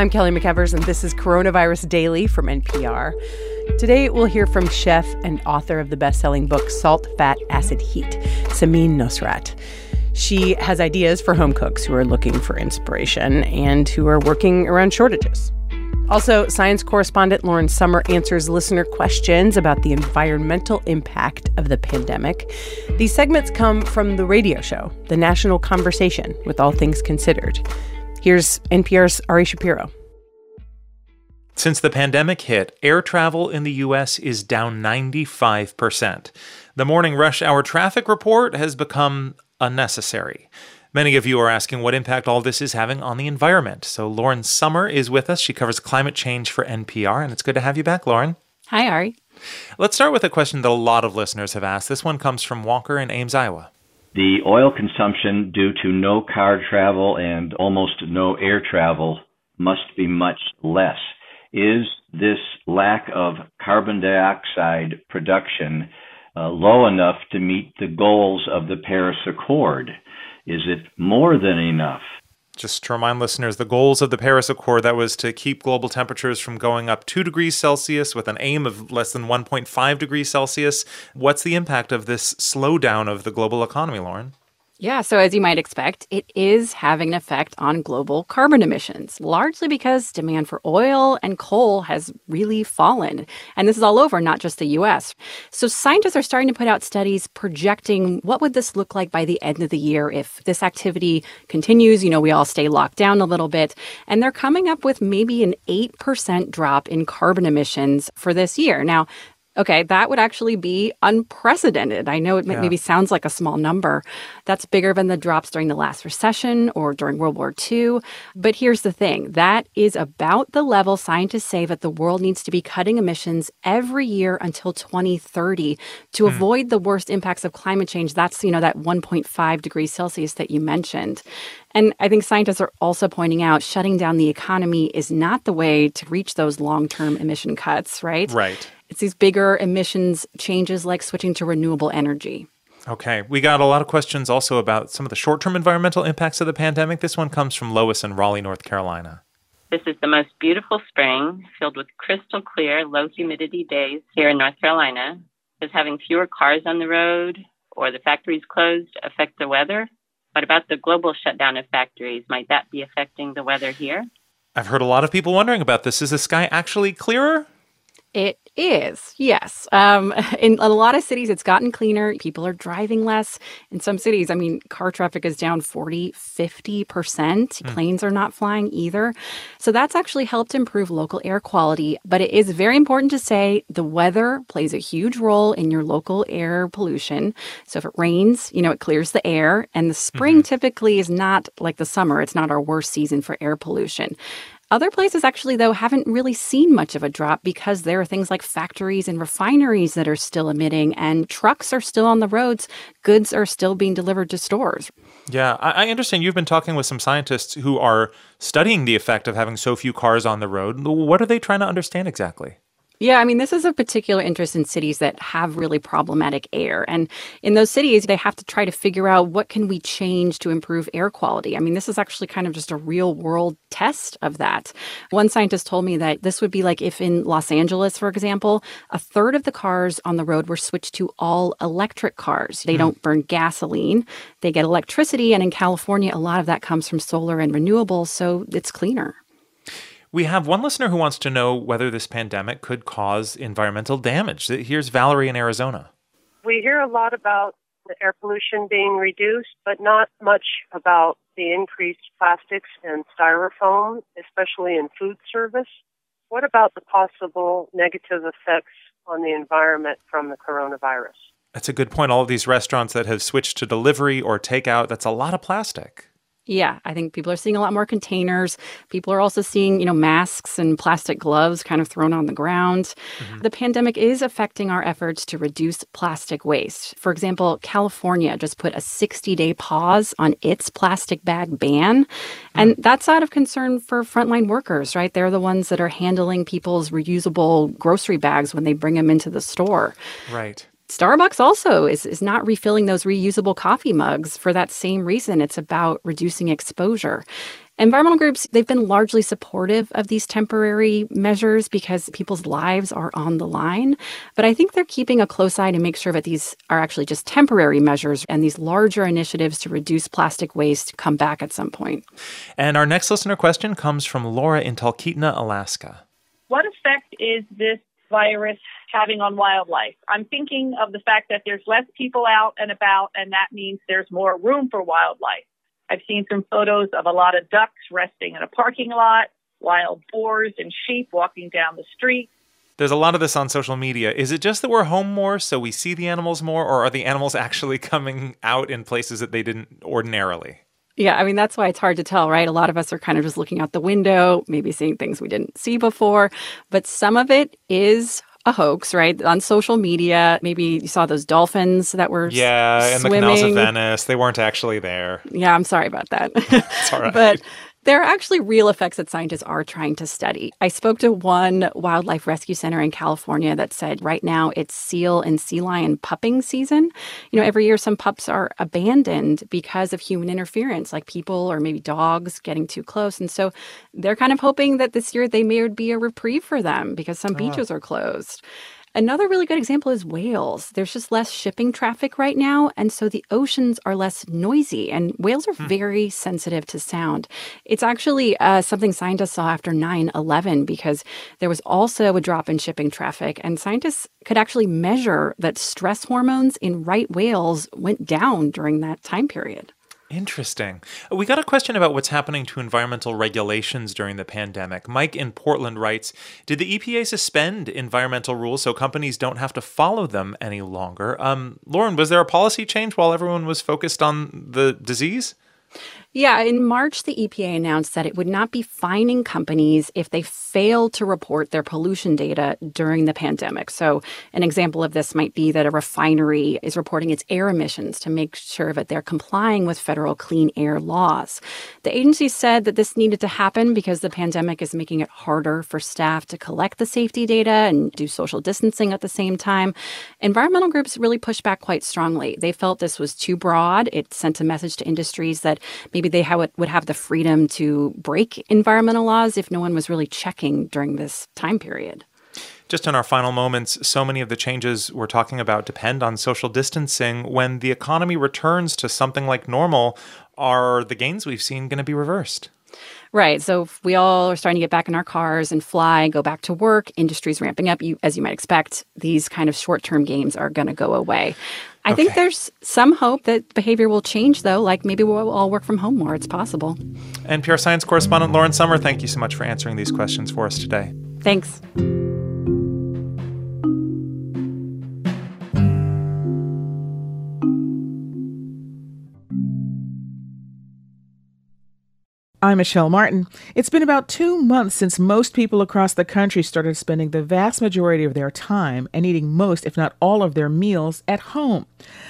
I'm Kelly McEvers, and this is Coronavirus Daily from NPR. Today, we'll hear from chef and author of the best selling book, Salt, Fat, Acid, Heat, Samin Nosrat. She has ideas for home cooks who are looking for inspiration and who are working around shortages. Also, science correspondent Lauren Sommer answers listener questions about the environmental impact of the pandemic. These segments come from the radio show, The National Conversation with All Things Considered. Here's NPR's Ari Shapiro. Since the pandemic hit, air travel in the U.S. is down 95%. The morning rush hour traffic report has become unnecessary. Many of you are asking what impact all this is having on the environment. So, Lauren Sommer is with us. She covers climate change for NPR, and it's good to have you back, Lauren. Hi, Ari. Let's start with a question that a lot of listeners have asked. This one comes from Walker in Ames, Iowa. The oil consumption due to no car travel and almost no air travel must be much less. Is this lack of carbon dioxide production uh, low enough to meet the goals of the Paris Accord? Is it more than enough? Just to remind listeners, the goals of the Paris Accord that was to keep global temperatures from going up 2 degrees Celsius with an aim of less than 1.5 degrees Celsius. What's the impact of this slowdown of the global economy, Lauren? Yeah, so as you might expect, it is having an effect on global carbon emissions, largely because demand for oil and coal has really fallen. And this is all over, not just the US. So scientists are starting to put out studies projecting what would this look like by the end of the year if this activity continues, you know, we all stay locked down a little bit, and they're coming up with maybe an 8% drop in carbon emissions for this year. Now, Okay, that would actually be unprecedented. I know it yeah. maybe sounds like a small number. That's bigger than the drops during the last recession or during World War II. But here's the thing that is about the level scientists say that the world needs to be cutting emissions every year until 2030 to mm. avoid the worst impacts of climate change. That's, you know, that 1.5 degrees Celsius that you mentioned. And I think scientists are also pointing out shutting down the economy is not the way to reach those long term emission cuts, right? Right. It's these bigger emissions changes like switching to renewable energy. Okay. We got a lot of questions also about some of the short term environmental impacts of the pandemic. This one comes from Lois in Raleigh, North Carolina. This is the most beautiful spring filled with crystal clear, low humidity days here in North Carolina. Does having fewer cars on the road or the factories closed affect the weather? What about the global shutdown of factories? Might that be affecting the weather here? I've heard a lot of people wondering about this. Is the sky actually clearer? It is, yes. Um, in a lot of cities, it's gotten cleaner. People are driving less. In some cities, I mean, car traffic is down 40, 50%. Mm. Planes are not flying either. So that's actually helped improve local air quality. But it is very important to say the weather plays a huge role in your local air pollution. So if it rains, you know, it clears the air. And the spring mm-hmm. typically is not like the summer, it's not our worst season for air pollution. Other places, actually, though, haven't really seen much of a drop because there are things like factories and refineries that are still emitting, and trucks are still on the roads. Goods are still being delivered to stores. Yeah, I understand you've been talking with some scientists who are studying the effect of having so few cars on the road. What are they trying to understand exactly? Yeah, I mean, this is a particular interest in cities that have really problematic air. And in those cities, they have to try to figure out what can we change to improve air quality. I mean, this is actually kind of just a real world test of that. One scientist told me that this would be like if in Los Angeles, for example, a third of the cars on the road were switched to all electric cars. They mm. don't burn gasoline, they get electricity. And in California, a lot of that comes from solar and renewables, so it's cleaner. We have one listener who wants to know whether this pandemic could cause environmental damage. Here's Valerie in Arizona. We hear a lot about the air pollution being reduced, but not much about the increased plastics and styrofoam, especially in food service. What about the possible negative effects on the environment from the coronavirus? That's a good point. All of these restaurants that have switched to delivery or takeout, that's a lot of plastic. Yeah, I think people are seeing a lot more containers. People are also seeing, you know, masks and plastic gloves kind of thrown on the ground. Mm-hmm. The pandemic is affecting our efforts to reduce plastic waste. For example, California just put a 60 day pause on its plastic bag ban. And mm. that's out of concern for frontline workers, right? They're the ones that are handling people's reusable grocery bags when they bring them into the store. Right. Starbucks also is, is not refilling those reusable coffee mugs for that same reason. It's about reducing exposure. Environmental groups, they've been largely supportive of these temporary measures because people's lives are on the line. But I think they're keeping a close eye to make sure that these are actually just temporary measures and these larger initiatives to reduce plastic waste come back at some point. And our next listener question comes from Laura in Talkeetna, Alaska. What effect is this virus having on wildlife? I'm thinking of the fact that there's less people out and about, and that means there's more room for wildlife. I've seen some photos of a lot of ducks resting in a parking lot, wild boars and sheep walking down the street. There's a lot of this on social media. Is it just that we're home more, so we see the animals more, or are the animals actually coming out in places that they didn't ordinarily? Yeah, I mean, that's why it's hard to tell, right? A lot of us are kind of just looking out the window, maybe seeing things we didn't see before. But some of it is a hoax, right? On social media, maybe you saw those dolphins that were yeah, in the canals of Venice. They weren't actually there. Yeah, I'm sorry about that. it's all right. but there are actually real effects that scientists are trying to study. I spoke to one wildlife rescue center in California that said right now it's seal and sea lion pupping season. You know, every year some pups are abandoned because of human interference, like people or maybe dogs getting too close. And so they're kind of hoping that this year they may be a reprieve for them because some oh. beaches are closed. Another really good example is whales. There's just less shipping traffic right now, and so the oceans are less noisy, and whales are hmm. very sensitive to sound. It's actually uh, something scientists saw after 9 11 because there was also a drop in shipping traffic, and scientists could actually measure that stress hormones in right whales went down during that time period. Interesting. We got a question about what's happening to environmental regulations during the pandemic. Mike in Portland writes Did the EPA suspend environmental rules so companies don't have to follow them any longer? Um, Lauren, was there a policy change while everyone was focused on the disease? Yeah, in March, the EPA announced that it would not be fining companies if they failed to report their pollution data during the pandemic. So, an example of this might be that a refinery is reporting its air emissions to make sure that they're complying with federal clean air laws. The agency said that this needed to happen because the pandemic is making it harder for staff to collect the safety data and do social distancing at the same time. Environmental groups really pushed back quite strongly. They felt this was too broad. It sent a message to industries that maybe they would have the freedom to break environmental laws if no one was really checking during this time period. Just in our final moments, so many of the changes we're talking about depend on social distancing. When the economy returns to something like normal, are the gains we've seen going to be reversed? Right. So if we all are starting to get back in our cars and fly, go back to work, industries ramping up, you, as you might expect, these kind of short term gains are going to go away. I okay. think there's some hope that behavior will change, though. Like maybe we'll all work from home more. It's possible. NPR science correspondent Lauren Sommer, thank you so much for answering these questions for us today. Thanks. I'm Michelle Martin. It's been about two months since most people across the country started spending the vast majority of their time and eating most, if not all, of their meals at home.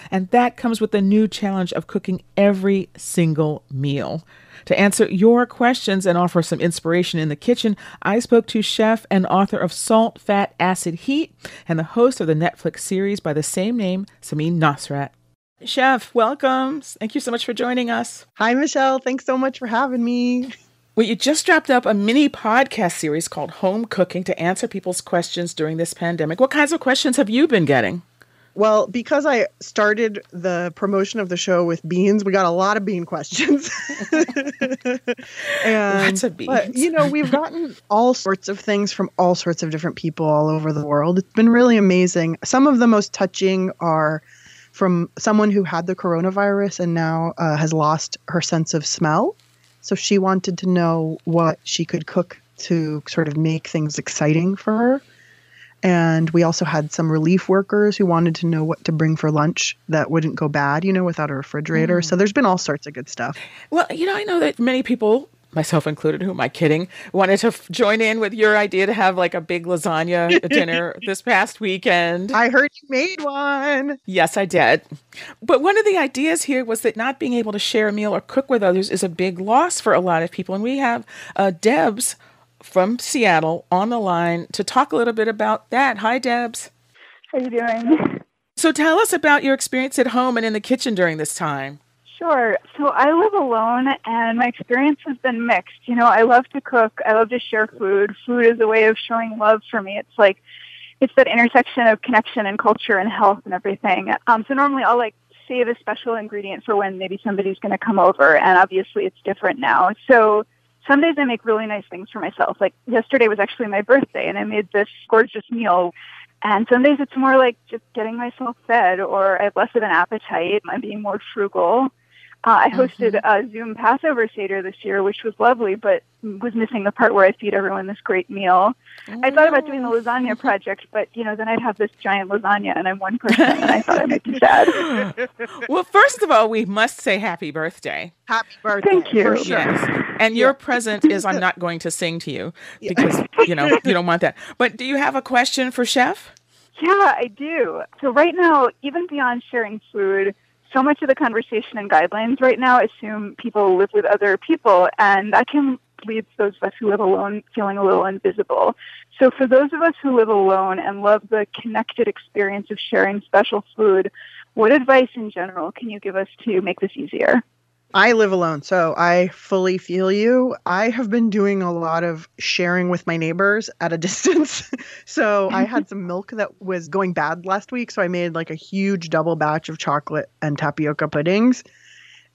And that comes with the new challenge of cooking every single meal. To answer your questions and offer some inspiration in the kitchen, I spoke to chef and author of Salt, Fat, Acid, Heat and the host of the Netflix series by the same name, Samin Nosrat. Chef, welcome. Thank you so much for joining us. Hi, Michelle. Thanks so much for having me. Well, you just dropped up a mini podcast series called Home Cooking to answer people's questions during this pandemic. What kinds of questions have you been getting? Well, because I started the promotion of the show with beans, we got a lot of bean questions. and, Lots of beans. But, you know, we've gotten all sorts of things from all sorts of different people all over the world. It's been really amazing. Some of the most touching are from someone who had the coronavirus and now uh, has lost her sense of smell. So she wanted to know what she could cook to sort of make things exciting for her. And we also had some relief workers who wanted to know what to bring for lunch that wouldn't go bad, you know, without a refrigerator. Mm. So there's been all sorts of good stuff. Well, you know, I know that many people myself included, who am I kidding, wanted to f- join in with your idea to have like a big lasagna dinner this past weekend. I heard you made one. Yes, I did. But one of the ideas here was that not being able to share a meal or cook with others is a big loss for a lot of people. And we have uh, Debs from Seattle on the line to talk a little bit about that. Hi, Debs. How are you doing? So tell us about your experience at home and in the kitchen during this time. Sure. So I live alone and my experience has been mixed. You know, I love to cook. I love to share food. Food is a way of showing love for me. It's like, it's that intersection of connection and culture and health and everything. Um, so normally I'll like save a special ingredient for when maybe somebody's going to come over. And obviously it's different now. So some days I make really nice things for myself. Like yesterday was actually my birthday and I made this gorgeous meal and some days it's more like just getting myself fed or I have less of an appetite. I'm being more frugal. Uh, I hosted mm-hmm. a Zoom Passover Seder this year, which was lovely, but was missing the part where I feed everyone this great meal. Oh. I thought about doing the lasagna project, but you know, then I'd have this giant lasagna, and I'm one person, and I thought I might be sad. well, first of all, we must say happy birthday. Happy birthday! Thank you. Yes, and your yeah. present is I'm not going to sing to you because you know you don't want that. But do you have a question for Chef? Yeah, I do. So right now, even beyond sharing food so much of the conversation and guidelines right now assume people live with other people, and that can leave those of us who live alone feeling a little invisible. So, for those of us who live alone and love the connected experience of sharing special food, what advice in general can you give us to make this easier? I live alone, so I fully feel you. I have been doing a lot of sharing with my neighbors at a distance. so I had some milk that was going bad last week, so I made like a huge double batch of chocolate and tapioca puddings.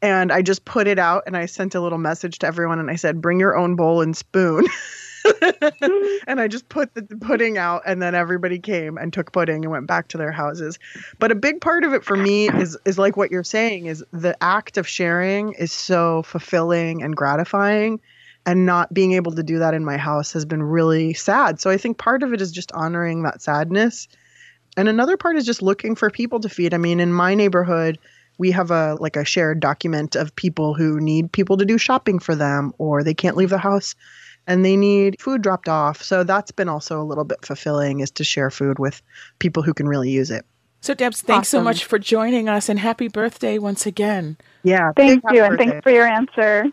And I just put it out and I sent a little message to everyone and I said, bring your own bowl and spoon. and I just put the pudding out, and then everybody came and took pudding and went back to their houses. But a big part of it for me is is like what you're saying is the act of sharing is so fulfilling and gratifying. And not being able to do that in my house has been really sad. So I think part of it is just honoring that sadness. And another part is just looking for people to feed. I mean, in my neighborhood, we have a like a shared document of people who need people to do shopping for them or they can't leave the house and they need food dropped off. So that's been also a little bit fulfilling is to share food with people who can really use it. So Debs, thanks awesome. so much for joining us and happy birthday once again. Yeah. Thank you and thanks for your answer.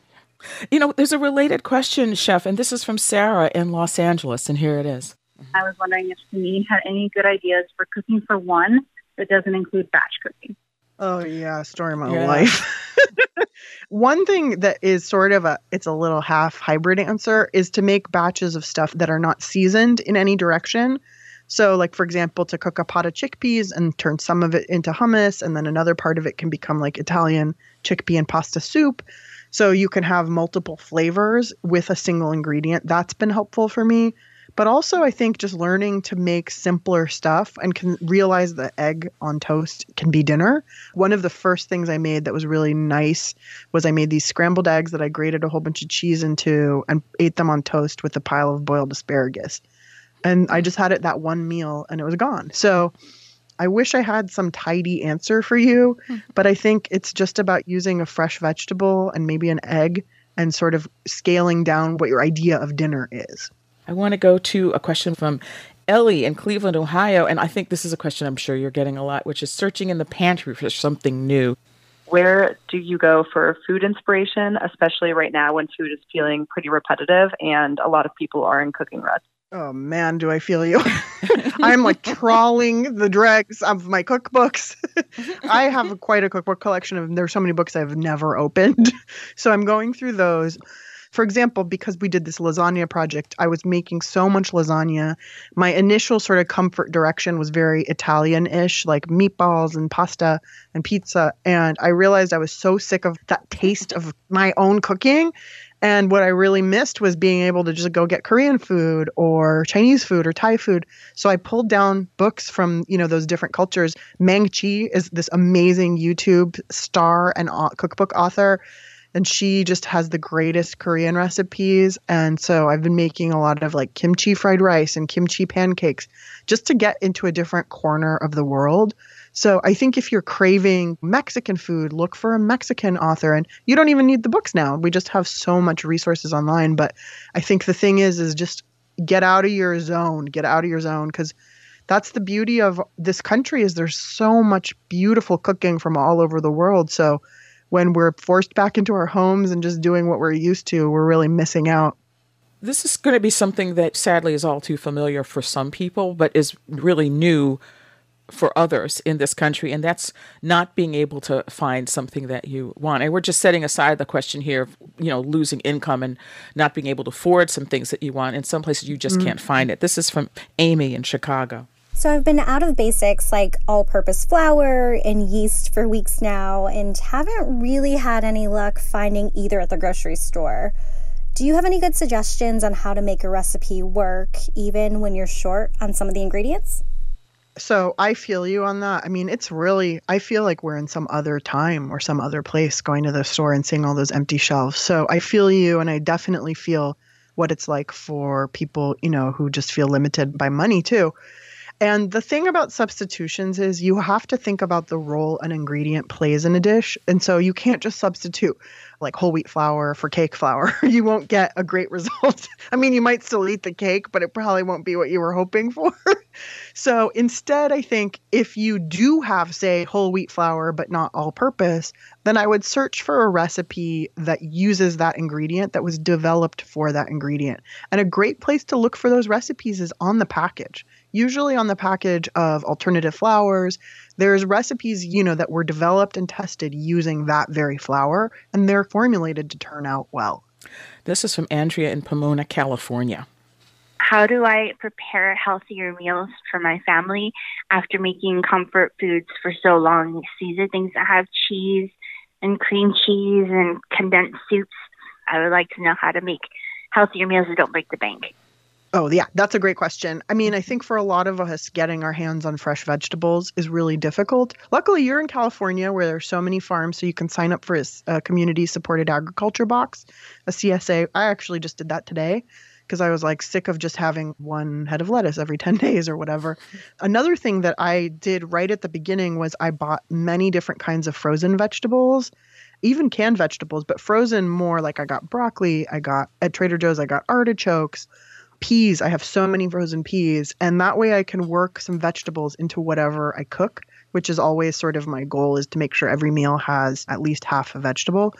You know, there's a related question, Chef, and this is from Sarah in Los Angeles, and here it is. I was wondering if Samin had any good ideas for cooking for one that doesn't include batch cooking. Oh yeah, story of my yeah. life. One thing that is sort of a it's a little half hybrid answer is to make batches of stuff that are not seasoned in any direction. So like for example to cook a pot of chickpeas and turn some of it into hummus and then another part of it can become like Italian chickpea and pasta soup. So you can have multiple flavors with a single ingredient. That's been helpful for me. But also, I think just learning to make simpler stuff and can realize that egg on toast can be dinner. One of the first things I made that was really nice was I made these scrambled eggs that I grated a whole bunch of cheese into and ate them on toast with a pile of boiled asparagus. And I just had it that one meal and it was gone. So I wish I had some tidy answer for you, mm-hmm. but I think it's just about using a fresh vegetable and maybe an egg and sort of scaling down what your idea of dinner is. I want to go to a question from Ellie in Cleveland, Ohio. And I think this is a question I'm sure you're getting a lot, which is searching in the pantry for something new. Where do you go for food inspiration, especially right now when food is feeling pretty repetitive and a lot of people are in cooking ruts? Oh man, do I feel you? I'm like trawling the dregs of my cookbooks. I have quite a cookbook collection of there's so many books I've never opened. So I'm going through those. For example, because we did this lasagna project, I was making so much lasagna. My initial sort of comfort direction was very Italian ish, like meatballs and pasta and pizza. And I realized I was so sick of that taste of my own cooking. And what I really missed was being able to just go get Korean food or Chinese food or Thai food. So I pulled down books from, you know, those different cultures. Maangchi is this amazing YouTube star and cookbook author and she just has the greatest Korean recipes. And so I've been making a lot of like kimchi fried rice and kimchi pancakes just to get into a different corner of the world. So I think if you're craving Mexican food, look for a Mexican author and you don't even need the books now. We just have so much resources online, but I think the thing is is just get out of your zone, get out of your zone cuz that's the beauty of this country is there's so much beautiful cooking from all over the world. So when we're forced back into our homes and just doing what we're used to, we're really missing out. This is going to be something that sadly is all too familiar for some people, but is really new for others in this country, and that's not being able to find something that you want. And we're just setting aside the question here of, you know, losing income and not being able to afford some things that you want. In some places, you just mm can't find it. This is from Amy in Chicago. So I've been out of basics like all purpose flour and yeast for weeks now and haven't really had any luck finding either at the grocery store. Do you have any good suggestions on how to make a recipe work even when you're short on some of the ingredients? So I feel you on that. I mean, it's really, I feel like we're in some other time or some other place going to the store and seeing all those empty shelves. So I feel you, and I definitely feel what it's like for people, you know, who just feel limited by money too. And the thing about substitutions is you have to think about the role an ingredient plays in a dish. And so you can't just substitute like whole wheat flour for cake flour. you won't get a great result. I mean, you might still eat the cake, but it probably won't be what you were hoping for. so instead, I think if you do have, say, whole wheat flour, but not all purpose, then I would search for a recipe that uses that ingredient that was developed for that ingredient. And a great place to look for those recipes is on the package usually on the package of alternative flours there's recipes you know that were developed and tested using that very flour and they're formulated to turn out well this is from andrea in pomona california how do I prepare healthier meals for my family after making comfort foods for so long? These are things that have cheese and cream cheese and condensed soups. I would like to know how to make healthier meals that don't break the bank. Oh, yeah, that's a great question. I mean, I think for a lot of us, getting our hands on fresh vegetables is really difficult. Luckily, you're in California where there's so many farms, so you can sign up for a, a uh, community supported agriculture box, a CSA. I actually just did that today because I was like sick of just having one head of lettuce every 10 days or whatever. Another thing that I did right at the beginning was I bought many different kinds of frozen vegetables even canned vegetables, but frozen more like I got broccoli, I got at Trader Joe's, I got artichokes, peas. I have so many frozen peas. And that way I can work some vegetables into whatever I cook, which is always sort of my goal is to make sure every meal has at least half a vegetable.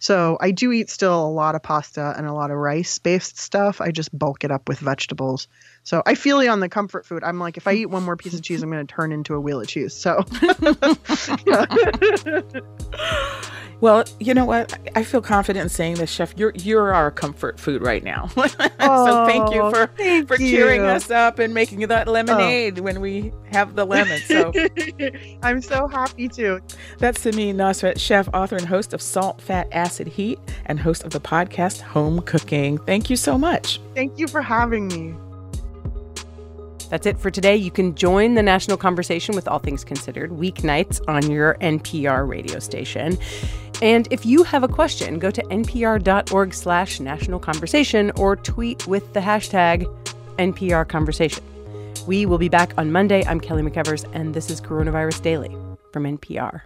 So I do eat still a lot of pasta and a lot of rice based stuff. I just bulk it up with vegetables. So I feel you on the comfort food. I'm like, if I eat one more piece of cheese, I'm going to turn into a wheel of cheese. So. Well, you know what? I feel confident in saying this, Chef. You're you're our comfort food right now. oh, so thank you oh, for thank for you. cheering us up and making that oh. lemonade oh. when we have the lemon. So I'm so happy to. That's Samin Nosrat, chef, author, and host of Salt, Fat, Acid, Heat, and host of the podcast Home Cooking. Thank you so much. Thank you for having me. That's it for today. You can join the national conversation with All Things Considered weeknights on your NPR radio station. And if you have a question, go to npr.org slash national conversation or tweet with the hashtag NPR conversation. We will be back on Monday. I'm Kelly McEvers, and this is Coronavirus Daily from NPR.